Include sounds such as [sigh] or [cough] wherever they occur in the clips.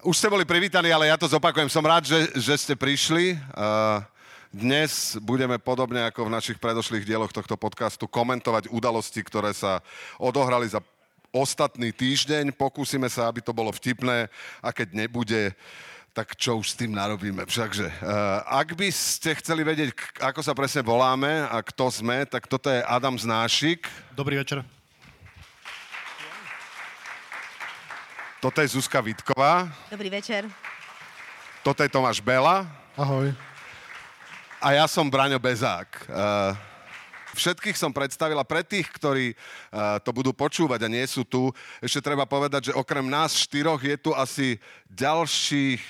Už ste boli privítaní, ale ja to zopakujem. Som rád, že, že ste prišli. Uh, dnes budeme podobne ako v našich predošlých dieloch tohto podcastu komentovať udalosti, ktoré sa odohrali za ostatný týždeň. Pokúsime sa, aby to bolo vtipné a keď nebude, tak čo už s tým narobíme. Všakže, uh, ak by ste chceli vedieť, ako sa presne voláme a kto sme, tak toto je Adam Znášik. Dobrý večer. Toto je Zuzka Vitková. Dobrý večer. Toto je Tomáš Bela. Ahoj. A ja som Braňo Bezák. Uh, všetkých som predstavila. Pre tých, ktorí uh, to budú počúvať a nie sú tu, ešte treba povedať, že okrem nás štyroch je tu asi ďalších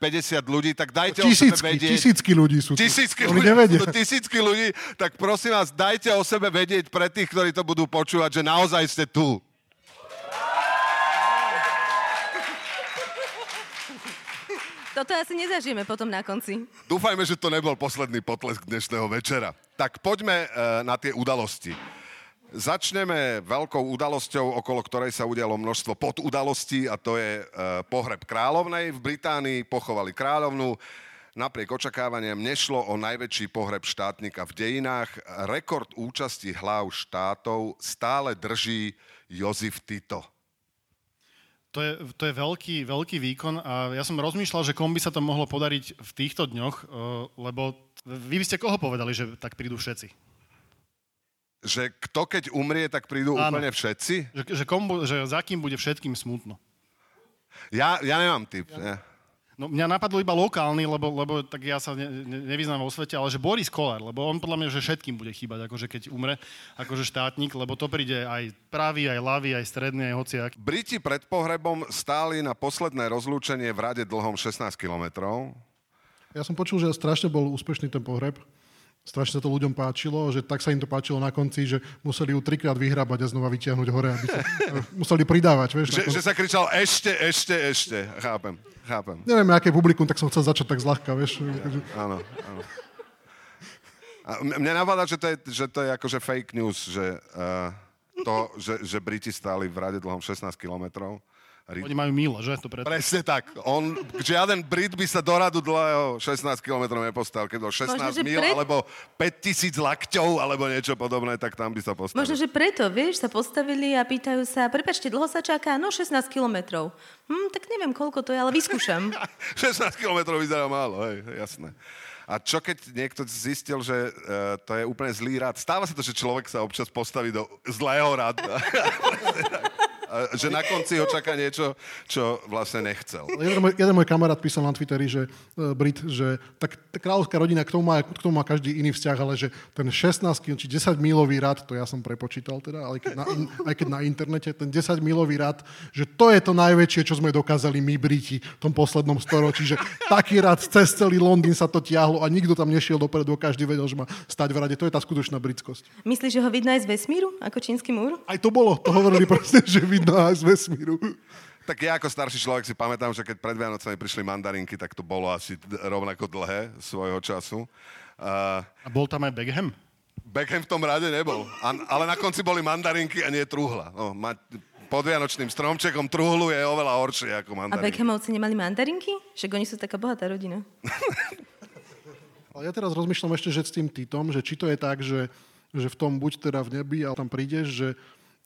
40-50 ľudí, tak dajte tisícky, o sebe vedieť. Tisícky ľudí sú tu. Tisícky Oni ľudí, nevedia. sú tu tisícky ľudí, tak prosím vás, dajte o sebe vedieť pre tých, ktorí to budú počúvať, že naozaj ste tu. Toto asi nezažijeme potom na konci. Dúfajme, že to nebol posledný potlesk dnešného večera. Tak poďme e, na tie udalosti. Začneme veľkou udalosťou, okolo ktorej sa udialo množstvo podudalostí a to je e, pohreb kráľovnej. V Británii pochovali kráľovnú. Napriek očakávaniam nešlo o najväčší pohreb štátnika v dejinách. Rekord účasti hlav štátov stále drží Jozef Tito. To je, to je veľký, veľký výkon a ja som rozmýšľal, že komu by sa to mohlo podariť v týchto dňoch, eh, lebo vy by ste koho povedali, že tak prídu všetci? Že kto keď umrie, tak prídu Áno. úplne všetci? Že, že, komu, bu- že za kým bude všetkým smutno? Ja, ja nemám typ. Ja. No, mňa napadlo iba lokálny, lebo, lebo tak ja sa ne, ne, nevyznám vo svete, ale že Boris Kolár, lebo on podľa mňa, že všetkým bude chýbať, akože keď umre, akože štátnik, lebo to príde aj pravý, aj ľavý, aj stredný, aj hociak. Briti pred pohrebom stáli na posledné rozlúčenie v rade dlhom 16 kilometrov. Ja som počul, že strašne bol úspešný ten pohreb. Strašne sa to ľuďom páčilo, že tak sa im to páčilo na konci, že museli ju trikrát vyhrábať a znova vytiahnuť hore, aby sa [laughs] museli pridávať, vieš. Že, že sa kričal ešte, ešte, ešte. Chápem, chápem. Neviem, aké publikum, tak som chcel začať tak zľahka, vieš. Takže- Áno, áno. A m- mne napadá, že to je, že to je akože fake news, že, uh, to, že, že Briti stáli v rade dlhom 16 kilometrov. Ri- Oni majú milo, že? To preto. Presne tak. On, žiaden Brit by sa do radu dlhého 16 km nepostal. Keď bol 16 Možno, mil, pre- alebo 5000 lakťov, alebo niečo podobné, tak tam by sa postavil. Možno, že preto, vieš, sa postavili a pýtajú sa, prepačte, dlho sa čaká? No, 16 kilometrov. Hm, tak neviem, koľko to je, ale vyskúšam. [laughs] 16 km vyzerá málo, hej, jasné. A čo keď niekto zistil, že uh, to je úplne zlý rád? Stáva sa to, že človek sa občas postaví do zlého rada. [laughs] Že na konci ho čaká niečo, čo vlastne nechcel. Jeden môj, jeden môj kamarát písal na Twitteri, že uh, Brit, že tak tá kráľovská rodina, k tomu, má, k tomu má každý iný vzťah, ale že ten 16 km, či 10 milový rad, to ja som prepočítal teda, ale keď na, aj keď na internete, ten 10 milový rad, že to je to najväčšie, čo sme dokázali my Briti v tom poslednom storočí, že taký rad cez celý Londýn sa to tiahlo a nikto tam nešiel dopredu, každý vedel, že má stať v rade. To je tá skutočná britskosť. Myslíš, že ho vidno aj z vesmíru, ako čínsky múr? Aj to bolo, to hovorili proste, že vidno aj z vesmíru. Tak ja ako starší človek si pamätám, že keď pred Vianocami prišli mandarinky, tak to bolo asi rovnako dlhé svojho času. Uh, A bol tam aj Beckham? Beckham v tom rade nebol, a, ale na konci boli mandarinky a nie truhla. No, ma, pod Vianočným stromčekom truhlu je oveľa horšie ako A mandarinky. Beckhamovci nemali mandarinky? Však oni sú taká bohatá rodina. Ale ja teraz rozmýšľam ešte, že s tým Titom, že či to je tak, že, že v tom buď teda v nebi, ale tam prídeš, že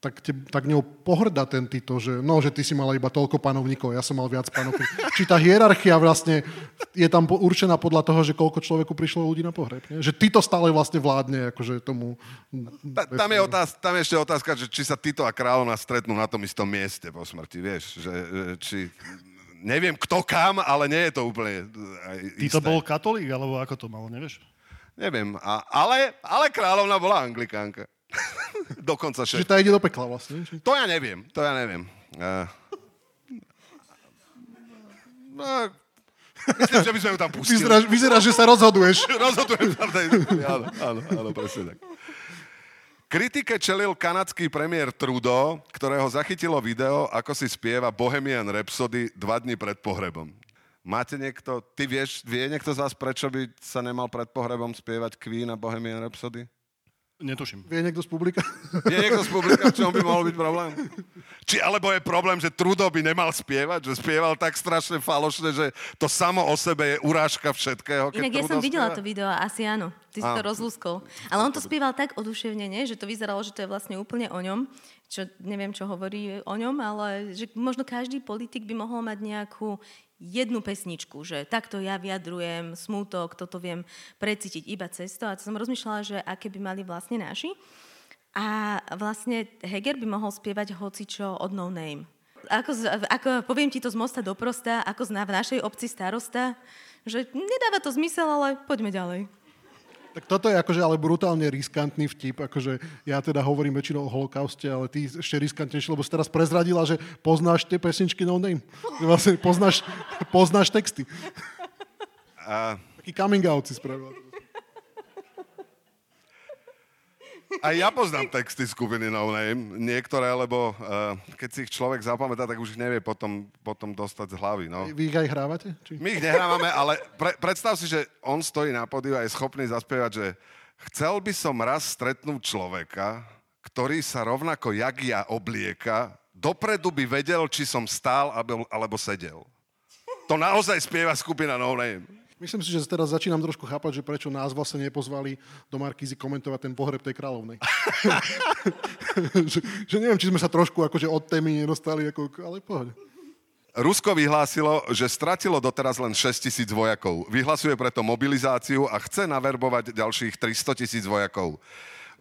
tak, te, tak ňou pohrda ten Tito, že no, že ty si mala iba toľko panovníkov, ja som mal viac panovníkov. Či tá hierarchia vlastne je tam po- určená podľa toho, že koľko človeku prišlo ľudí na pohreb. Nie? Že Tito stále vlastne vládne akože tomu... Ta, tam, je otáz, tam je ešte otázka, že či sa Tito a kráľovna stretnú na tom istom mieste po smrti, vieš, že, že či... Neviem kto kam, ale nie je to úplne aj Ty isté. to bol katolík, alebo ako to malo, nevieš? Neviem, a, ale, ale kráľovna bola anglikánka. [laughs] Dokonca šéf. tá ide do pekla vlastne. Či... To ja neviem, to ja neviem. Uh, no, myslím, že by sme ju tam pustili. Vyzerá, vyzerá, že sa rozhoduješ. [laughs] Rozhodujem sa. Áno, áno, áno, presne tak. Kritike čelil kanadský premiér Trudeau, ktorého zachytilo video, ako si spieva Bohemian Rhapsody dva dní pred pohrebom. Máte niekto, ty vieš, vie niekto z vás, prečo by sa nemal pred pohrebom spievať Queen a Bohemian Rhapsody? Netuším. Vie niekto z publika? [laughs] Je niekto z publika, v čom by mohol byť problém? Či alebo je problém, že Trudo by nemal spievať, že spieval tak strašne falošne, že to samo o sebe je urážka všetkého. Keď Inak ja som videla spieva. to video, asi áno. Ty si to rozlúskol. Ale on to spieval tak oduševnene, že to vyzeralo, že to je vlastne úplne o ňom. Čo neviem, čo hovorí o ňom, ale že možno každý politik by mohol mať nejakú jednu pesničku, že takto ja vyjadrujem smútok, toto viem precítiť iba. A to som rozmýšľala, že aké by mali vlastne naši. A vlastne Heger by mohol spievať hocičo od No Name. Ako, ako, poviem ti to z mosta do prosta, ako zná v našej obci starosta, že nedáva to zmysel, ale poďme ďalej. Tak toto je akože ale brutálne riskantný vtip, akože ja teda hovorím väčšinou o holokauste, ale ty ešte riskantnejšie, lebo si teraz prezradila, že poznáš tie pesničky No Name. Vlastne poznáš, [laughs] poznáš texty. A, Taký coming out si spravila. A ja poznám texty skupiny No Name, niektoré, lebo uh, keď si ich človek zapamätá, tak už ich nevie potom, potom dostať z hlavy. No. Vy ich aj hrávate? Či? My ich nehrávame, ale pre, predstav si, že on stojí na podiu a je schopný zaspievať, že chcel by som raz stretnúť človeka, ktorý sa rovnako jak ja oblieka, dopredu by vedel, či som stál alebo sedel. To naozaj spieva skupina No Name. Myslím si, že teraz začínam trošku chápať, že prečo nás vlastne nepozvali do Markízy komentovať ten pohreb tej kráľovnej. [laughs] že, že neviem, či sme sa trošku akože od témy nedostali, ako, ale pohode. Rusko vyhlásilo, že stratilo doteraz len 6 tisíc vojakov. Vyhlasuje preto mobilizáciu a chce naverbovať ďalších 300 tisíc vojakov.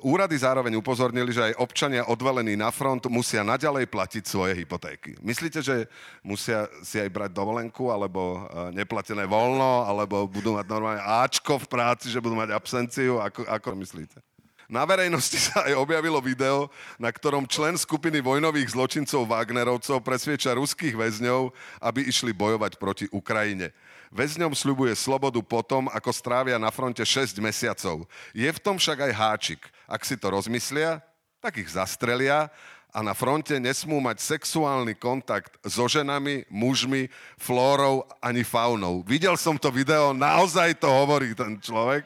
Úrady zároveň upozornili, že aj občania odvelení na front musia naďalej platiť svoje hypotéky. Myslíte, že musia si aj brať dovolenku, alebo eh, neplatené voľno, alebo budú mať normálne Ačko v práci, že budú mať absenciu? Ako, ako myslíte? Na verejnosti sa aj objavilo video, na ktorom člen skupiny vojnových zločincov Wagnerovcov presvieča ruských väzňov, aby išli bojovať proti Ukrajine. Väzňom sľubuje slobodu potom, ako strávia na fronte 6 mesiacov. Je v tom však aj háčik. Ak si to rozmyslia, tak ich zastrelia a na fronte nesmú mať sexuálny kontakt so ženami, mužmi, flórou ani faunou. Videl som to video, naozaj to hovorí ten človek.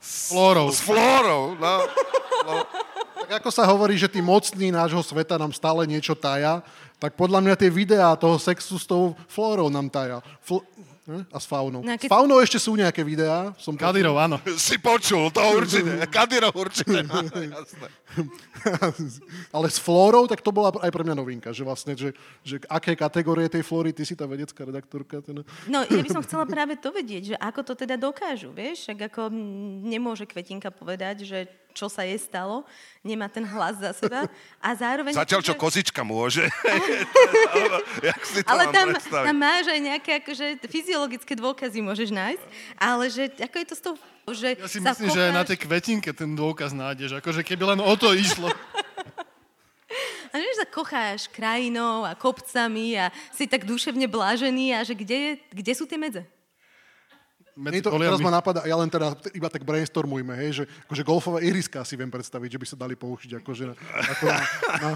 Flórou. S flórou, [laughs] no. Tak ako sa hovorí, že tí mocní nášho sveta nám stále niečo taja, tak podľa mňa tie videá toho sexu s tou flórou nám taja. Fl- ne? a s faunou. No a S keď- faunou ešte sú nejaké videá. Som Kadyrov, áno. [laughs] Si počul, to určite. Kadyrov určite. áno, jasné. [laughs] Ale s flórou, tak to bola aj pre mňa novinka, že vlastne, že, že aké kategórie tej flóry, ty si tá vedecká redaktorka. Ten... No, ja by som chcela práve to vedieť, že ako to teda dokážu, vieš? Však ako nemôže Kvetinka povedať, že čo sa jej stalo, nemá ten hlas za seba a zároveň... Zatiaľ, čo kozička môže. [laughs] Jak si to ale tam, predstaviť? tam máš aj nejaké akože, fyziologické dôkazy môžeš nájsť, ale že ako je to s tou... Že Ja si myslím, že aj na tej kvetinke ten dôkaz nájdeš. Akože keby len o to išlo. [laughs] A že sa kocháš krajinou a kopcami a si tak duševne blážený a že kde, je, kde sú tie medze? Medzi to, teraz poliami. ma napadá, ja len teda iba tak brainstormujme, hej, že akože golfové ihriska si viem predstaviť, že by sa dali použiť akože na, ako na, na,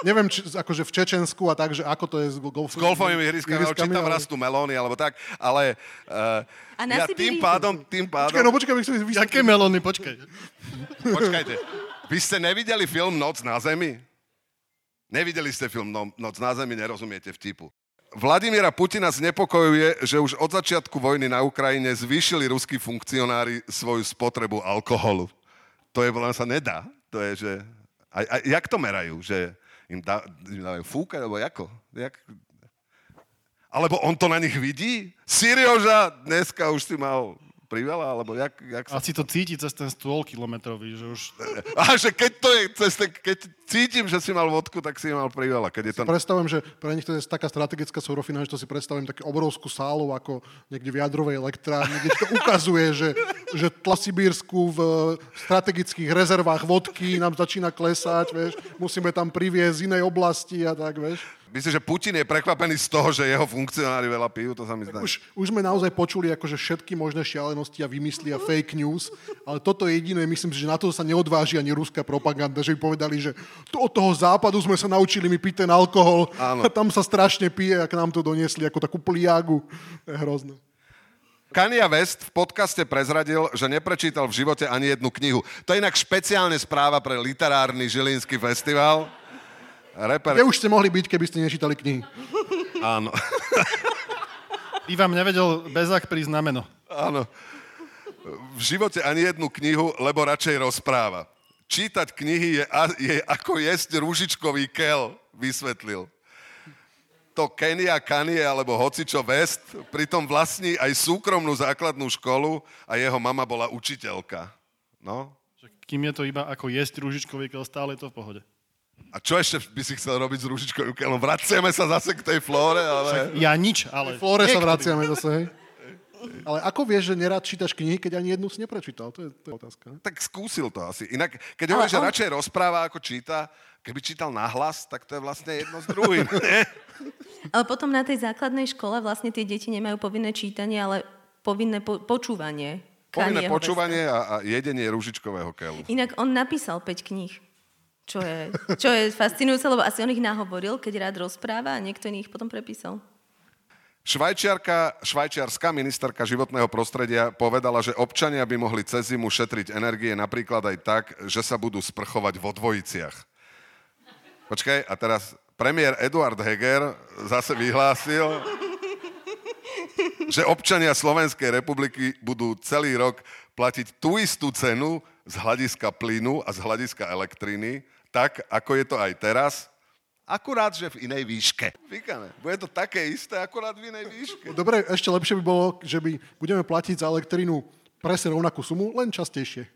neviem, či, akože v Čečensku a tak, že ako to je s golfovými, S golfovými ihriskami, alebo či tam ale- rastú melóny, alebo tak, ale uh, ja tým pádom, tým Počkaj, pádom, no počkaj, my chceme vysvetliť. Jaké melóny, počkaj. počkajte, vy ste nevideli film Noc na zemi? Nevideli ste film no, Noc na zemi, nerozumiete vtipu. Vladimíra Putina znepokojuje, že už od začiatku vojny na Ukrajine zvýšili ruskí funkcionári svoju spotrebu alkoholu. To je, sa nedá. To je, že... A, a jak to merajú? Že im, dá, im dávajú fúkať, alebo ako? Jak? Alebo on to na nich vidí? Sirioža, dneska už si mal priveľa, alebo jak, jak sa... Asi to cíti cez ten stôl kilometrový, že už... [laughs] A že keď to je cez ten, keď cítim, že si mal vodku, tak si mal priveľa. Keď je to... Predstavujem, že pre nich to je taká strategická surofina, že to si predstavujem takú obrovskú sálu, ako niekde v jadrovej elektrárne, kde to ukazuje, že, že tla Sibírsku v strategických rezervách vodky nám začína klesať, vieš, musíme tam priviesť z inej oblasti a tak, vieš. Myslím, že Putin je prekvapený z toho, že jeho funkcionári veľa pijú, to sa mi zdá. Už, už sme naozaj počuli akože všetky možné šialenosti a vymysly a fake news, ale toto je jediné, myslím si, že na to sa neodváži ani ruská propaganda, že by povedali, že to od toho západu sme sa naučili mi piť ten alkohol Áno. a tam sa strašne pije, ak nám to doniesli ako takú pliagu. To je hrozné. Kanye West v podcaste prezradil, že neprečítal v živote ani jednu knihu. To je inak špeciálne správa pre literárny Žilinský festival. Reper... Kde už ste mohli byť, keby ste nečítali knihy? Áno. [laughs] By vám nevedel bezak prísť na meno. Áno. V živote ani jednu knihu, lebo radšej rozpráva. Čítať knihy je, je ako jesť rúžičkový kel, vysvetlil. To Kenia Kanye alebo hocičo West pritom vlastní aj súkromnú základnú školu a jeho mama bola učiteľka. No. Kým je to iba ako jesť rúžičkový kel, stále je to v pohode. A čo ešte by si chcel robiť s rúžičkovým kelom? Vraciame sa zase k tej flóre, ale... Ja nič, ale... V Flóre sa vraciame zase, hej? Ale ako vieš, že nerád čítaš knihy, keď ani jednu si neprečítal? To je, to je otázka. ne? Tak skúsil to asi. Inak, keď Ale hovorí, že on- radšej rozpráva ako číta, keby čítal nahlas, tak to je vlastne jedno s druhým. [laughs] Ale potom na tej základnej škole vlastne tie deti nemajú povinné čítanie, ale povinné po- počúvanie. Povinné počúvanie a, a jedenie rúžičkového kelu. Inak on napísal 5 kníh. Čo je, čo je fascinujúce, lebo asi on ich nahovoril, keď rád rozpráva a niekto iný ich potom prepísal. Švajčiarka, švajčiarská ministerka životného prostredia povedala, že občania by mohli cez zimu šetriť energie napríklad aj tak, že sa budú sprchovať vo dvojiciach. Počkaj, a teraz premiér Eduard Heger zase vyhlásil, že občania Slovenskej republiky budú celý rok platiť tú istú cenu z hľadiska plynu a z hľadiska elektriny, tak ako je to aj teraz, akurát, že v inej výške. Fíkame. Bude to také isté, akurát v inej výške. Dobre, ešte lepšie by bolo, že by budeme platiť za elektrínu presne rovnakú sumu, len častejšie. [laughs]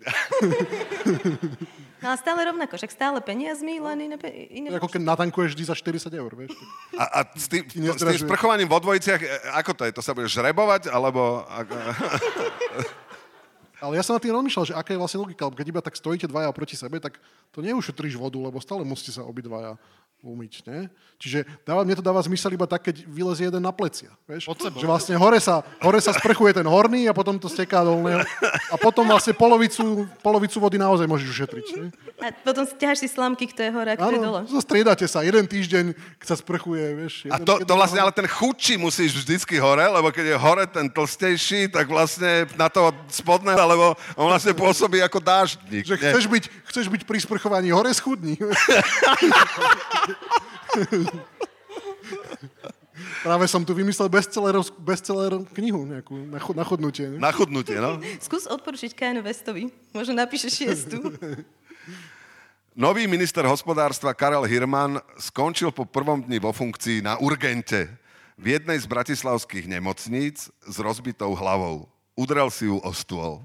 No ale stále rovnako, však stále peniazmi, len iné... pe- iné Ako keď natankuješ vždy za 40 eur, vieš. A, a s, tým, s tým sprchovaním vo dvojiciach, e, ako to je? To sa bude žrebovať, alebo... [laughs] Ale ja som na tým rozmýšľal, že aká je vlastne logika, lebo keď iba tak stojíte dvaja proti sebe, tak to neušetríš vodu, lebo stále musíte sa obidvaja umyť, ne? Čiže dáva, mne to dáva zmysel iba tak, keď vylezie jeden na plecia, vieš? Pod sebou. Že vlastne hore sa, hore sa sprchuje ten horný a potom to steká dolného. A potom vlastne polovicu, polovicu vody naozaj môžeš ušetriť, ne? A potom si ťaháš si slamky, kto je hore a kto je dole. Áno, striedate sa, jeden týždeň sa sprchuje, vieš. A to, to vlastne, hore. ale ten chudší musíš vždycky hore, lebo keď je hore ten tlstejší, tak vlastne na toho spodného, lebo on vlastne pôsobí ako dáždnik. Že chceš byť, chceš byť pri sprchovaní hore schudni. [laughs] Práve som tu vymyslel bestseller, bestseller knihu nejakú na, chod, na chodnutie. Ne? Na chudnutie, no. Skús odporučiť Kajanu Vestovi. Možno napíše šiestu. [laughs] Nový minister hospodárstva Karel Hirman skončil po prvom dni vo funkcii na urgente v jednej z bratislavských nemocníc s rozbitou hlavou. Udrel si ju o stôl.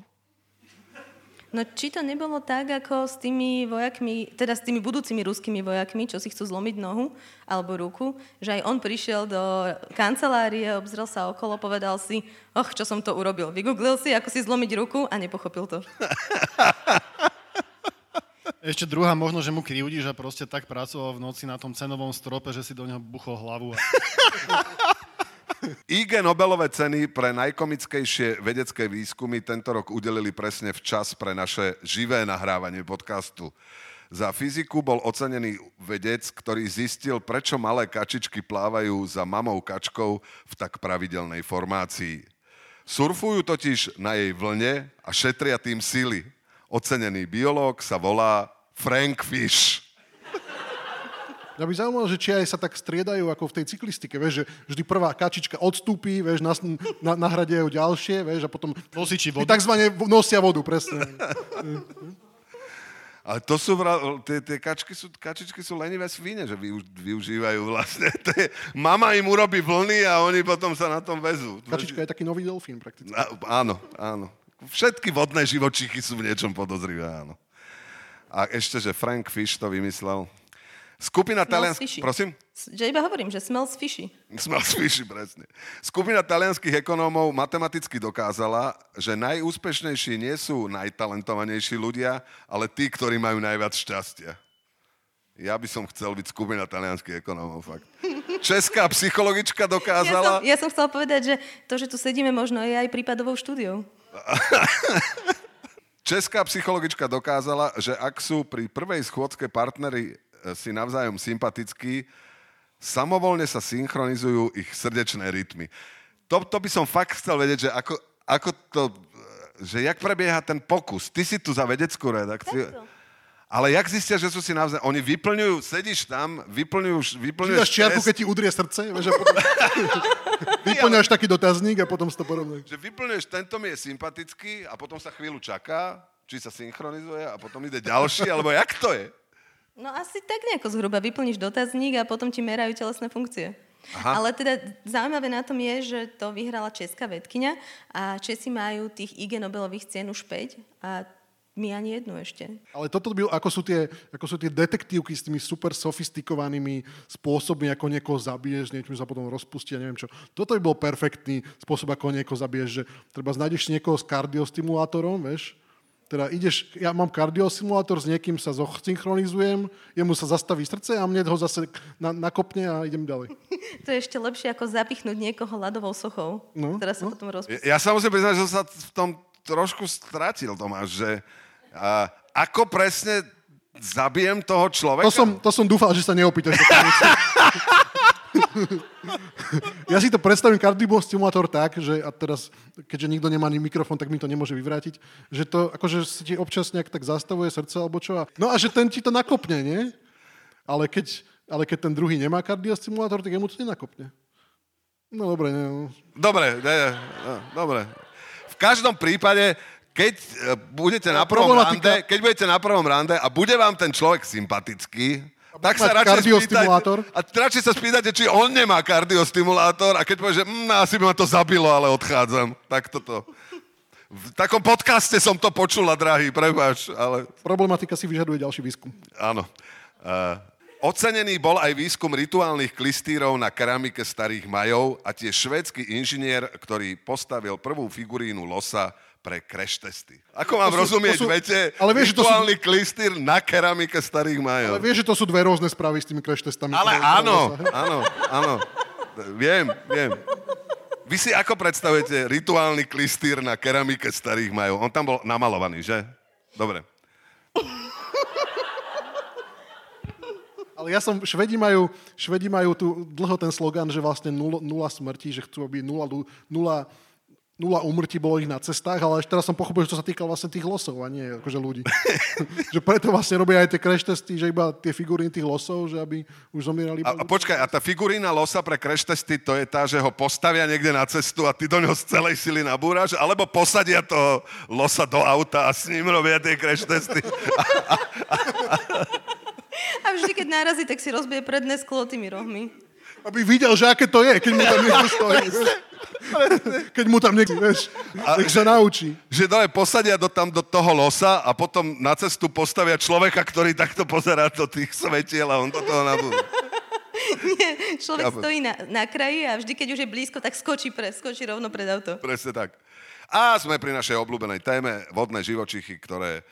No či to nebolo tak, ako s tými vojakmi, teda s tými budúcimi ruskými vojakmi, čo si chcú zlomiť nohu alebo ruku, že aj on prišiel do kancelárie, obzrel sa okolo, povedal si, och, čo som to urobil. Vygooglil si, ako si zlomiť ruku a nepochopil to. [laughs] Ešte druhá možno, že mu krivdí, že proste tak pracoval v noci na tom cenovom strope, že si do neho buchol hlavu. A... [laughs] IG Nobelové ceny pre najkomickejšie vedecké výskumy tento rok udelili presne včas pre naše živé nahrávanie podcastu. Za fyziku bol ocenený vedec, ktorý zistil, prečo malé kačičky plávajú za mamou kačkou v tak pravidelnej formácii. Surfujú totiž na jej vlne a šetria tým síly. Ocenený biológ sa volá Frank Fish. Mňa by zaujímalo, že či aj sa tak striedajú ako v tej cyklistike, vieš, že vždy prvá kačička odstúpi, vieš, na, na, nahradia ju ďalšie, vieš, a potom Nosiči vodu. takzvané nosia vodu, presne. [laughs] Ale to sú, tie, tie kačky sú, kačičky sú lenivé svine, že využ, využívajú vlastne. [laughs] To je, mama im urobí vlny a oni potom sa na tom vezú. Kačička je taký nový delfín prakticky. Á- Áno, áno. Všetky vodné živočíchy sú v niečom podozrivé, áno. A ešte, že Frank Fish to vymyslel. Skupina talianských... Prosím? Že iba hovorím, že smells fishy. Smells fishy, presne. Skupina talianských ekonómov matematicky dokázala, že najúspešnejší nie sú najtalentovanejší ľudia, ale tí, ktorí majú najviac šťastia. Ja by som chcel byť skupina talianských ekonómov, fakt. Česká psychologička Ja som, dokázala... ja som chcela povedať, že to, že tu sedíme, možno je aj prípadovou štúdiou. [laughs] Česká psychologička dokázala, že ak sú pri prvej schôdzke partnery si navzájom sympatickí, samovolne sa synchronizujú ich srdečné rytmy. To, to by som fakt chcel vedieť, že ako, ako to, že jak prebieha ten pokus. Ty si tu za vedeckú redakciu. Takto. Ale jak zistia, že sú si navzájom... Oni vyplňujú, sedíš tam, vyplňujú, vyplňuješ Dáš čiarku, test, keď ti udrie srdce, vieš, a potom [laughs] vyplňaš taký dotazník a potom si to porovnáš. že vyplňuješ, tento mi je sympatický a potom sa chvíľu čaká, či sa synchronizuje a potom ide ďalší, alebo jak to je? No asi tak nejako zhruba. Vyplníš dotazník a potom ti merajú telesné funkcie. Aha. Ale teda zaujímavé na tom je, že to vyhrala česká vedkynia a Česi majú tých IG Nobelových cien už 5 a my ani jednu ešte. Ale toto by, ako sú, tie, ako sú tie detektívky s tými super sofistikovanými spôsobmi, ako niekoho zabiješ, niečo sa potom rozpustí a neviem čo. Toto by bol perfektný spôsob, ako niekoho zabiješ, že treba nájdeš niekoho s kardiostimulátorom, vieš, teda ideš, ja mám kardiostimulátor, s niekým sa zosynchronizujem, jemu sa zastaví srdce a mne ho zase na, nakopne a idem ďalej. [laughs] To je ešte lepšie ako zapichnúť niekoho ľadovou sochou, No, ktorá sa no. potom rozpustí. Ja sa musím priznať, že sa v tom trošku stratil, Tomáš, že a, ako presne zabijem toho človeka? To som, to som dúfal, že sa neopýtaš. [laughs] [laughs] ja si to predstavím kardiostimulátor tak, že a teraz, keďže nikto nemá ani mikrofón, tak mi to nemôže vyvrátiť, že to akože si ti občas nejak tak zastavuje srdce alebo čo. A, no a že ten ti to nakopne, nie? Ale keď, ale keď ten druhý nemá kardiostimulátor, tak jemu to nenakopne. No dobre, ne, no. Dobre, ne, ne, no, dobre. V každom prípade, keď e, budete na prvom rande, keď budete na prvom rande a bude vám ten človek sympatický, tak sa radšej spýtajte, a radšej sa spýtate, či on nemá kardiostimulátor a keď povie, že mm, asi by ma to zabilo, ale odchádzam. Tak toto. V takom podcaste som to počula, drahý, prepáč, ale Problematika si vyžaduje ďalší výskum. Áno. Uh, ocenený bol aj výskum rituálnych klistírov na keramike starých majov a tiež švédsky inžinier, ktorý postavil prvú figurínu losa pre crash testy. Ako mám To sú- rozumieť, to sú- viete, ale vieš, že to sú- klistýr na keramike starých Ale majov. vieš, že to sú dve rôzne správy s tými crash testami. Ale áno, sa- áno, áno. Viem, viem. Vy si ako predstavujete rituálny klistýr na keramike starých majov? On tam bol namalovaný, že? Dobre. Ale ja som, Švedi majú, Švedi majú tu dlho ten slogan, že vlastne nula, nula smrti, že chcú, aby nula, nula, nula úmrtí bolo ich na cestách, ale až teraz som pochopil, že to sa týka vlastne tých losov a nie akože ľudí. [laughs] že preto vlastne robia aj tie crash testy, že iba tie figuriny tých losov, že aby už zomierali. A, a počkaj, a tá figurína losa pre crash testy, to je tá, že ho postavia niekde na cestu a ty do ňoho z celej sily nabúraš, alebo posadia toho losa do auta a s ním robia tie crash testy. A vždy, keď narazí, tak si rozbije predné sklo tými rohmi. Aby videl, že aké to je, keď mu tam niekto stojí. [laughs] keď mu tam niekto, vieš, nech sa naučí. že dole posadia do, tam do toho losa a potom na cestu postavia človeka, ktorý takto pozerá do tých svetiel a on do toho nabúra. [laughs] Nie, človek Chápem. stojí na, na kraji a vždy, keď už je blízko, tak skočí, pre, skočí rovno pred auto. Presne tak. A sme pri našej obľúbenej téme vodné živočichy, ktoré e,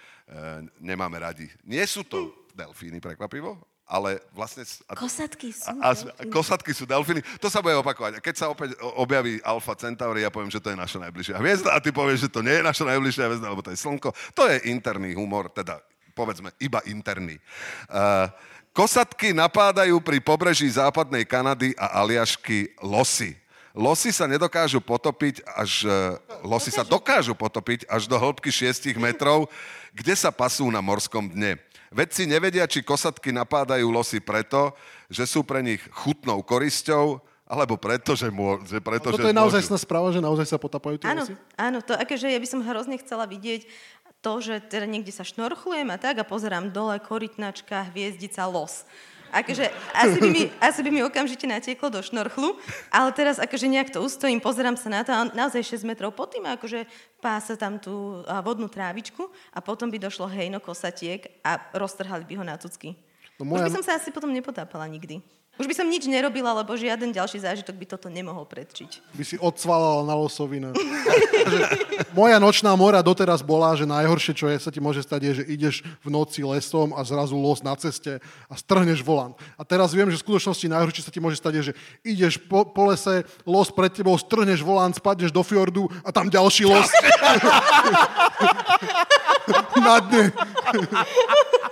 nemáme radi. Nie sú to delfíny, prekvapivo, ale vlastne... Kosatky sú. a, a, delfíny. kosatky sú delfíny. To sa bude opakovať. A keď sa opäť objaví Alfa Centauri, ja poviem, že to je naša najbližšia hviezda a ty povieš, že to nie je naša najbližšia hviezda, lebo to je Slnko. To je interný humor, teda povedzme iba interný. Uh, kosatky napádajú pri pobreží západnej Kanady a Aliašky losy. Losy sa nedokážu potopiť až... e, Losy sa dokážu potopiť až do hĺbky 6 metrov, kde sa pasú na morskom dne. Vedci nevedia, či kosatky napádajú losy preto, že sú pre nich chutnou korisťou, alebo preto, že, môžu, že, preto, Toto že je naozaj sná správa, že naozaj sa potapajú tie Áno, losy? áno, to akože ja by som hrozne chcela vidieť to, že teda niekde sa šnorchlujem a tak a pozerám dole korytnačka, hviezdica, los. Akože asi by, mi, asi by mi okamžite natieklo do šnorchlu, ale teraz akože nejak to ustojím, pozerám sa na to a naozaj 6 metrov pod tým akože pása tam tú vodnú trávičku a potom by došlo hejno kosatiek a roztrhali by ho na tucky. No Už moja- by som sa asi potom nepotápala nikdy. Už by som nič nerobila, lebo žiaden ďalší zážitok by toto nemohol predčiť. by si odsvalal na losovina. [laughs] Moja nočná mora doteraz bola, že najhoršie, čo je, sa ti môže stať, je, že ideš v noci lesom a zrazu los na ceste a strhneš volant. A teraz viem, že v skutočnosti najhoršie sa ti môže stať, je, že ideš po, po lese, los pred tebou, strhneš volant, spadneš do fjordu a tam ďalší los. [laughs] na dne. [laughs]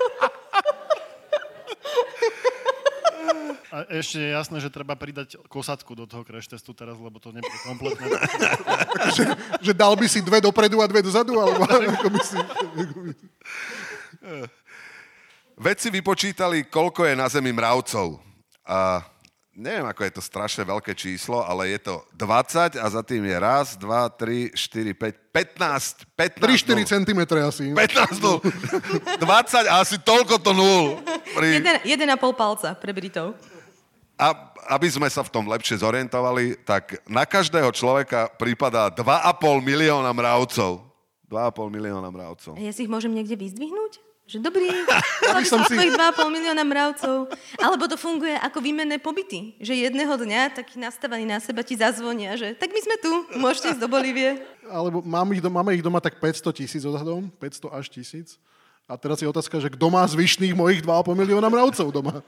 ešte je jasné, že treba pridať kosatku do toho crash testu teraz, lebo to nebude kompletné. [laughs] že, že dal by si dve dopredu a dve dozadu, alebo [laughs] ako by si... [laughs] Vedci vypočítali, koľko je na Zemi mravcov. A neviem, ako je to strašne veľké číslo, ale je to 20 a za tým je raz, 2, 3, 4, 5, 15, 15 3-4 cm asi. 15 nul. 20 a asi toľko to nul. Pri... Jeden, jeden a pol palca pre Britov. A aby sme sa v tom lepšie zorientovali, tak na každého človeka prípada 2,5 milióna mravcov. 2,5 milióna mravcov. A ja si ich môžem niekde vyzdvihnúť? Že dobrý, [laughs] ja som si- si... 2,5 milióna mravcov. Alebo to funguje ako výmenné pobyty. Že jedného dňa taký nastavený na seba ti zazvonia, že tak my sme tu, môžete ísť do Bolívie. Alebo mám ich, doma, máme ich doma tak 500 tisíc odhadom, 500 až tisíc. A teraz je otázka, že kto má zvyšných mojich 2,5 milióna mravcov doma?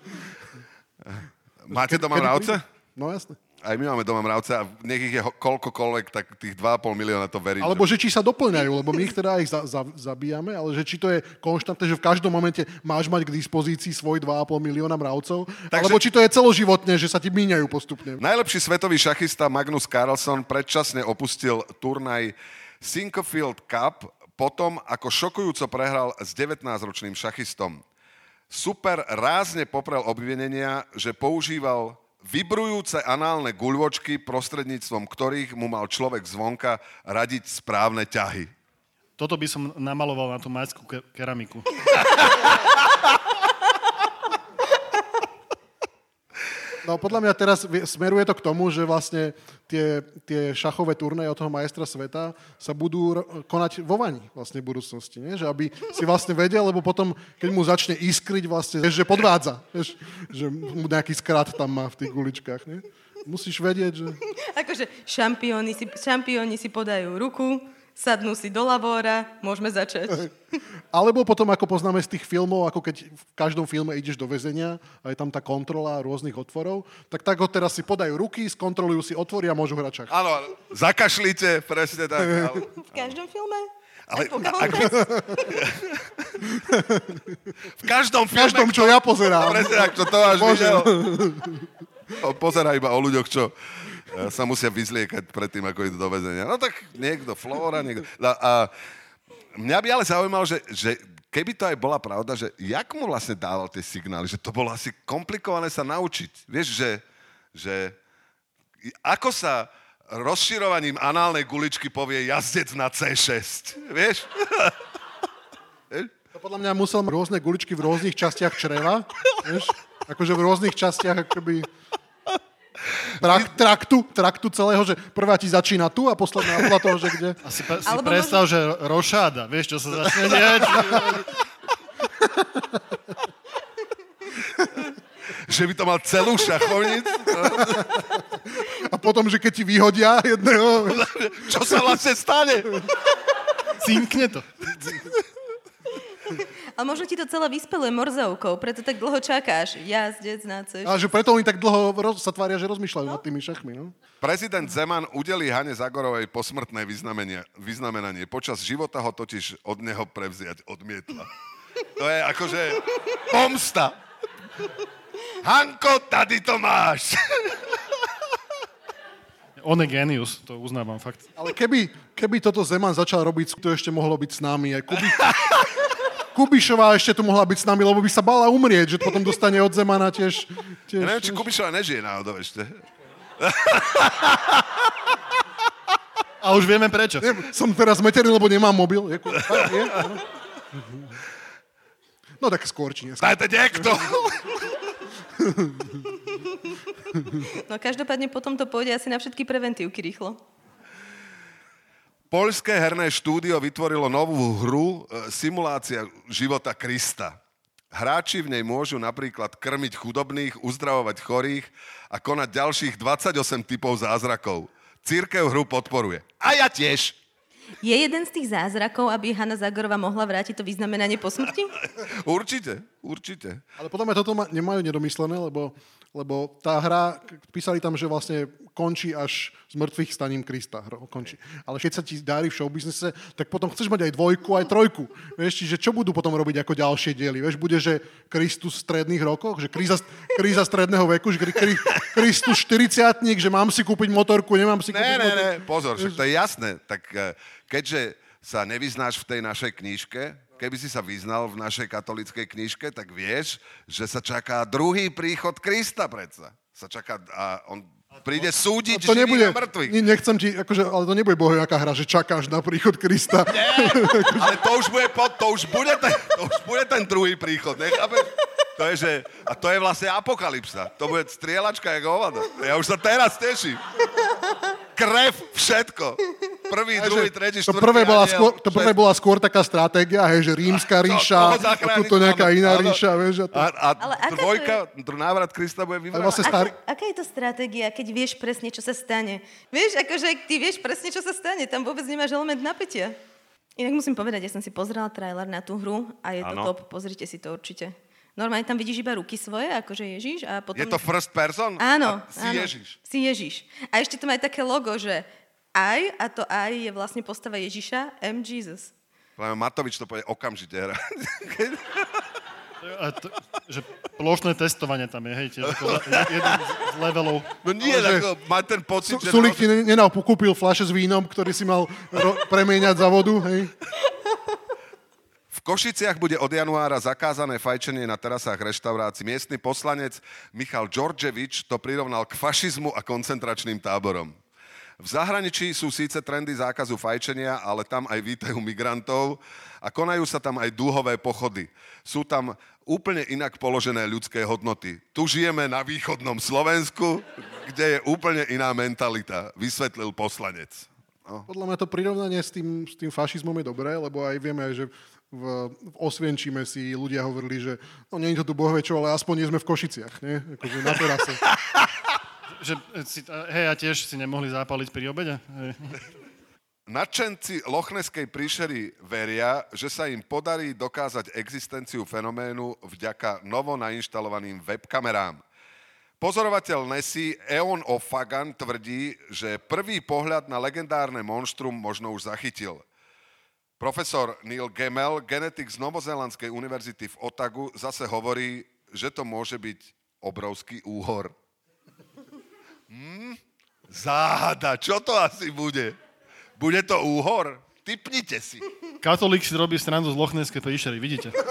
Máte doma mravce? No jasne. Aj my máme doma mravce a nech ich je koľkokoľvek, tak tých 2,5 milióna to verím. Alebo že či sa doplňajú, lebo my ich teda ich za, za, zabíjame, ale že či to je konštantné, že v každom momente máš mať k dispozícii svoj 2,5 milióna mravcov, Takže- alebo či to je celoživotne, že sa ti míňajú postupne. Najlepší svetový šachista Magnus Carlsen predčasne opustil turnaj Sinquefield Cup potom, ako šokujúco prehral s 19-ročným šachistom. Super rázne poprel obvinenia, že používal vybrujúce análne guľvočky, prostredníctvom ktorých mu mal človek zvonka radiť správne ťahy. Toto by som namaloval na tú majskú ke- keramiku. [laughs] No podľa mňa teraz smeruje to k tomu, že vlastne tie, tie šachové turnaje od toho majstra sveta sa budú konať vo vani vlastne v budúcnosti. Nie? Že aby si vlastne vedel, lebo potom, keď mu začne iskriť, vlastne, že podvádza. Vieš, že mu nejaký skrat tam má v tých guličkách. Nie? Musíš vedieť, že... Akože šampióni si, šampióni si podajú ruku, sadnú si do lavóra, môžeme začať. [laughs] Alebo potom, ako poznáme z tých filmov, ako keď v každom filme ideš do väzenia a je tam tá kontrola rôznych otvorov, tak tak ho teraz si podajú ruky, skontrolujú si otvory a môžu hrať šach. Áno, zakašlite, presne tak. [laughs] Ale, V každom filme? ale ak, [laughs] v každom V filme, každom, čo ja pozerám. Presne tak, čo to Bože. videl. On pozerá iba o ľuďoch, čo sa musia vyzliekať pred tým, ako idú do väzenia. No tak niekto Flóra, niekto... A, a mňa by ale zaujímalo, že, že keby to aj bola pravda, že jak mu vlastne dával tie signály, že to bolo asi komplikované sa naučiť. Vieš, že, že ako sa rozširovaním análnej guličky povie jazdec na C6. Vieš? To podľa mňa musel mať rôzne guličky v rôznych častiach čreva, vieš? Akože v rôznych častiach akoby trak, traktu, traktu celého, že prvá ti začína tu a posledná podľa toho, že kde. A si, pa- si Alebo predstav, že rošáda, vieš, čo sa začne diať? Že by to mal celú šachovnicu? A potom, že keď ti vyhodia jedného, Čo sa vlastne stane? Cinkne to. A možno ti to celé vyspeluje morzovkou, preto tak dlho čakáš. Jazdec na ceš. a že preto oni tak dlho roz, sa tvária, že rozmýšľajú nad tými šachmi. No? Prezident Zeman udelí Hane Zagorovej posmrtné vyznamenanie. Počas života ho totiž od neho prevziať odmietla. [laughs] To je akože pomsta. Hanko, tady to máš. [laughs] On je genius, to uznávam fakt. Ale keby, keby toto Zeman začal robiť, to ešte mohlo byť s nami. Aj Kubi... [laughs] Kubišová ešte tu mohla byť s nami, lebo by sa bala umrieť, že potom dostane od Zemana tiež... tiež Ja neviem, či Kubišova nežije náhodou ešte. A už vieme prečo. Nie, som teraz zmetený, lebo nemám mobil. Je, je? No tak skôr, či neskôr. Dajte niekto. No každopádne potom to pôjde asi na všetky preventívky rýchlo. Poľské herné štúdio vytvorilo novú hru e, Simulácia života Krista. Hráči v nej môžu napríklad krmiť chudobných, uzdravovať chorých a konať ďalších 28 typov zázrakov. Církev hru podporuje. A ja tiež. Je jeden z tých zázrakov, aby Hanna Zagorová mohla vrátiť to vyznamenanie po smrti? [laughs] Určite, určite. Ale potom aj toto ma, nemajú nedomyslené, lebo, lebo tá hra, písali tam, že vlastne končí až s mŕtvych staním Krista. Končí. Ale keď sa ti darí v showbiznese, tak potom chceš mať aj dvojku, aj trojku. Vieš, čiže čo budú potom robiť ako ďalšie diely? Vieš, bude, že Kristus v stredných rokoch, že kríza, kríza stredného veku, že kri, kri, Kristus 40 že mám si kúpiť motorku, nemám si kúpiť Ne, ne, motorku. ne, pozor, však to je jasné. Tak eh, keďže sa nevyznáš v tej našej knižke, keby si sa vyznal v našej katolickej knižke, tak vieš, že sa čaká druhý príchod Krista predsa. Sa čaká a on príde súdiť to nebude, mŕtvych. ne- nechcem ti, akože, ale to nebude bohojaká hra, že čakáš na príchod Krista. [laughs] Ale to už bude, po, to už bude, ten, to už bude ten druhý príchod, nechápeš? To je, že, a to je vlastne apokalypsa. To bude strieľačka jak hovado. Ja už sa teraz teším. Krev, všetko. Prvý, druhý, tretí, to štvrtý prvé, bola skôr, to prvé bola skôr taká stratégia, hej, že rímska [laughs] ríša, zachrániť, tuto nejaká iná áno. ríša, vieš. A to, A, a to dvojka, dru- návrat Krista bude vyvrátiť. vlastne starý, Aká, aká je to stratégia, keď vieš presne, čo sa stane? Vieš, akože ty vieš presne, čo sa stane, tam vôbec nemáš element napätia. Inak musím povedať, ja som si pozrela trailer na tú hru a je to Áno. top, pozrite si to určite. Normálne tam vidíš iba ruky svoje, akože Ježiš a potom... Je to first person? Áno, A si áno. Ježiš. Si Ježiš. A ešte to má aj také logo, že I a to I je vlastne postava Ježiša, M Jesus. Len Matovič to povie okamžite. A to, že plošné testovanie tam je, hej, tiež ako jeden z levelov. No nie, Ale že- ako, mať ten pocit, že... Sulik ti nenal, kúpil fľaše s vínom, ktorý si mal ro- premieňať za vodu, hej. V Košiciach bude od januára zakázané fajčenie na terasách reštaurácií. Miestny poslanec Michal Đorđevič to prirovnal k fašizmu a koncentračným táborom. V zahraničí sú síce trendy zákazu fajčenia, ale tam aj vítajú migrantov a konajú sa tam aj dúhové pochody. Sú tam úplne inak položené ľudské hodnoty. Tu žijeme na východnom Slovensku, kde je úplne iná mentalita, vysvetlil poslanec. Podľa mňa to prirovnanie s tým, s tým fašizmom je dobré, lebo aj vieme, že v, v Osvienčime si ľudia hovorili, že no nie je to tu bohvečo, ale aspoň nie sme v Košiciach, nie? Akože na terase. [laughs] Že, e, si, a- hej, a tiež si nemohli zápaliť pri obede? Hej. Nadšenci Lochneskej príšery veria, že sa im podarí dokázať existenciu fenoménu vďaka novo nainštalovaným webkamerám. Pozorovateľ Nessie Eon O'Fagan tvrdí, že prvý pohľad na legendárne monštrum možno už zachytil. Profesor Neil Gemmel, genetik z Novozélandskej univerzity v Otagu, zase hovorí, že to môže byť obrovský úhor. Hm? Záhada, čo to asi bude? Bude to úhor? Typnite si. Katolík si robí srandu z Lochneskej príšery, vidíte? [laughs]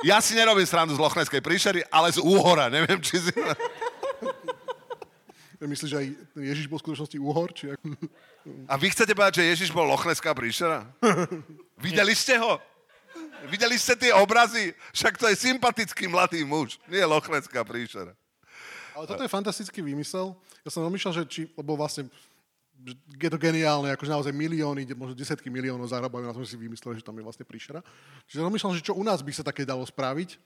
Ja si nerobím srandu z Lochneskej príšery, ale z úhora. Neviem, či si... [laughs] Myslíš, že aj Ježiš bol v skutočnosti úhor? Či ako... A vy chcete povedať, že Ježiš bol Lochneská príšera? [laughs] Videli ste ho? Videli ste tie obrazy? Však to je sympatický mladý muž. Nie Lochneská príšera. Ale toto je fantastický výmysel. Ja som rozmýšľal, že či, lebo vlastne je to geniálne, akože naozaj milióny, možno desiatky miliónov zarábajú, na tom si vymysleli, že tam je vlastne príšera. Čiže rozmýšľam, že čo u nás by sa také dalo spraviť,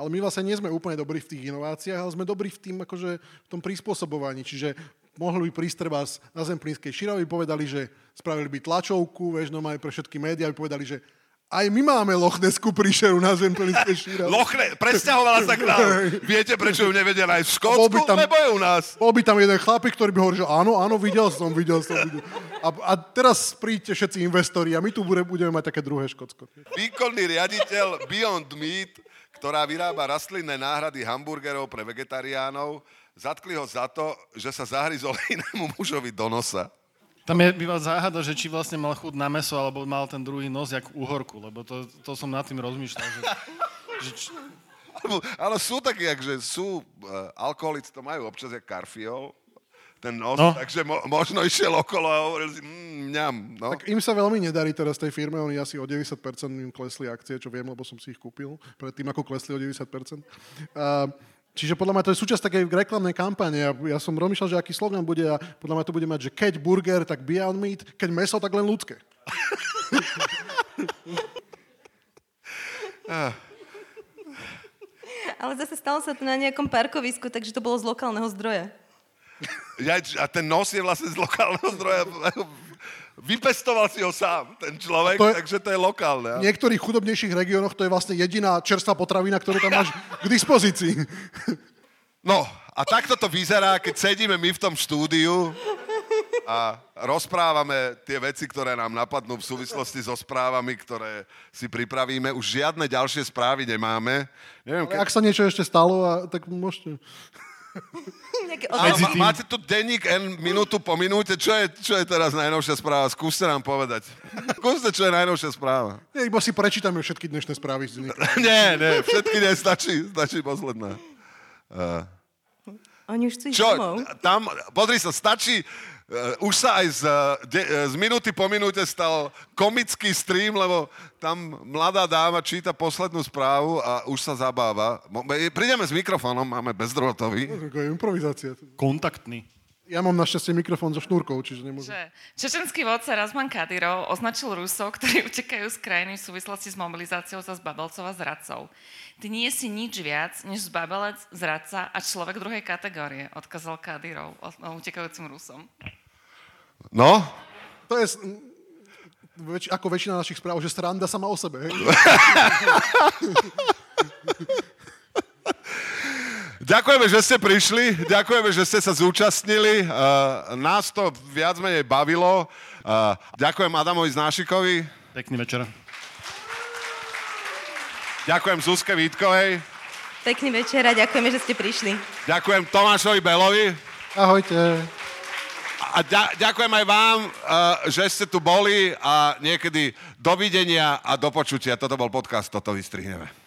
ale my vlastne nie sme úplne dobrí v tých inováciách, ale sme dobrí v tým, akože v tom prispôsobovaní. Čiže mohli by prísť treba na Zemplínskej Širovi, povedali, že spravili by tlačovku, vieš, no aj pre všetky médiá, by povedali, že aj my máme Lochneskú príšeru na Zemplínskej Širovi. [laughs] Lochne, presťahovala sa k nám. [laughs] Viete, prečo ju nevedia aj v Bol Škótsku? by tam- Lebo je u nás. Bol by tam jeden chlapík, ktorý by hovoril, že áno, áno, videl som, videl som. Videl. A, a teraz príďte všetci investori a my tu bude, budeme mať také druhé Škótsko. Výkonný riaditeľ Beyond Meat, ktorá vyrába rastlinné náhrady hamburgerov pre vegetariánov, zatkli ho za to, že sa zahryzol [laughs] inému mužovi do nosa. Tam je býva záhada, že či vlastne mal chud na meso, alebo mal ten druhý nos jak uhorku, lebo to, to som nad tým rozmýšľal. Že, [laughs] že či, Alebo- Ale sú takí, že sú, uh, alkoholici to majú občas jak karfiol, ten nos, No. takže mo- možno išiel okolo a hovoril si, mm, mňam, no. Tak im sa veľmi nedarí teraz tej firme, oni asi o 90% im klesli akcie, čo viem, lebo som si ich kúpil, predtým ako klesli o 90%. A, čiže podľa mňa to je súčasť takej reklamnej kampane. Ja, ja som rozmýšľal, že aký slogan bude a podľa mňa to bude mať, že keď burger, tak Beyond Meat, keď meso, tak len ľudské. [laughs] Ale zase stalo sa to na nejakom parkovisku, takže to bolo z lokálneho zdroja. Ja, a ten nos je vlastne z lokálneho zdroja. Vypestoval si ho sám, ten človek, je- takže to je lokálne. V niektorých chudobnejších regiónoch to je vlastne jediná čerstvá potravina, ktorú tam máš k dispozícii. [laughs] No, a takto to vyzerá, keď sedíme my v tom štúdiu a rozprávame tie veci, ktoré nám napadnú v súvislosti so správami, ktoré si pripravíme. Už žiadne ďalšie správy nemáme. Neviem, Ale ke... ak sa niečo ešte stalo, a, tak môžete... Medzi tým- máte tu denník N minútu po minúte. Čo je, čo je teraz najnovšia správa? Skúste nám povedať. Skúste, čo je najnovšia správa. Nie, iba si prečítame všetky dnešné správy z denníka. [laughs] nie, nie, všetky nie, stačí, stačí posledná. Uh, Oni už chcú čo, domov. tam, pozri sa, stačí, už sa aj z, uh, de, uh, z minúty po minúte stal komický stream, lebo tam mladá dáma číta poslednú správu a už sa zabáva. Prídeme s mikrofónom, máme bezdrôtový. To je improvizácia. Kontaktný. Ja mám našťastie mikrofón so šnúrkou, čiže nemôžem. Že čečenský vodca Razman Kadyrov označil Rusov, ktorí [laughs] utekajú z krajiny v súvislosti s mobilizáciou za zbabelcov a zradcov. Ty nie si nič viac, než zbabelec, zradca a človek druhej kategórie, odkazal Kadyrov utekajúcim Rusom. No, To je väč, ako väčšina našich správ, že sranda sama o sebe. Hej? [laughs] Ďakujeme, že ste prišli, ďakujeme, že ste sa zúčastnili. Uh, nás to viac menej bavilo. Uh, ďakujem Adamovi Znášikovi, Pekný večer. ďakujem Zuzke Vítkovej, Pekný večer a ďakujeme, že ste prišli. ďakujem Tomášovi Belovi Ahojte. A ďa, ďakujem aj vám, uh, že ste tu boli a niekedy dovidenia a do počutia. Toto bol podcast, toto vystrihneme.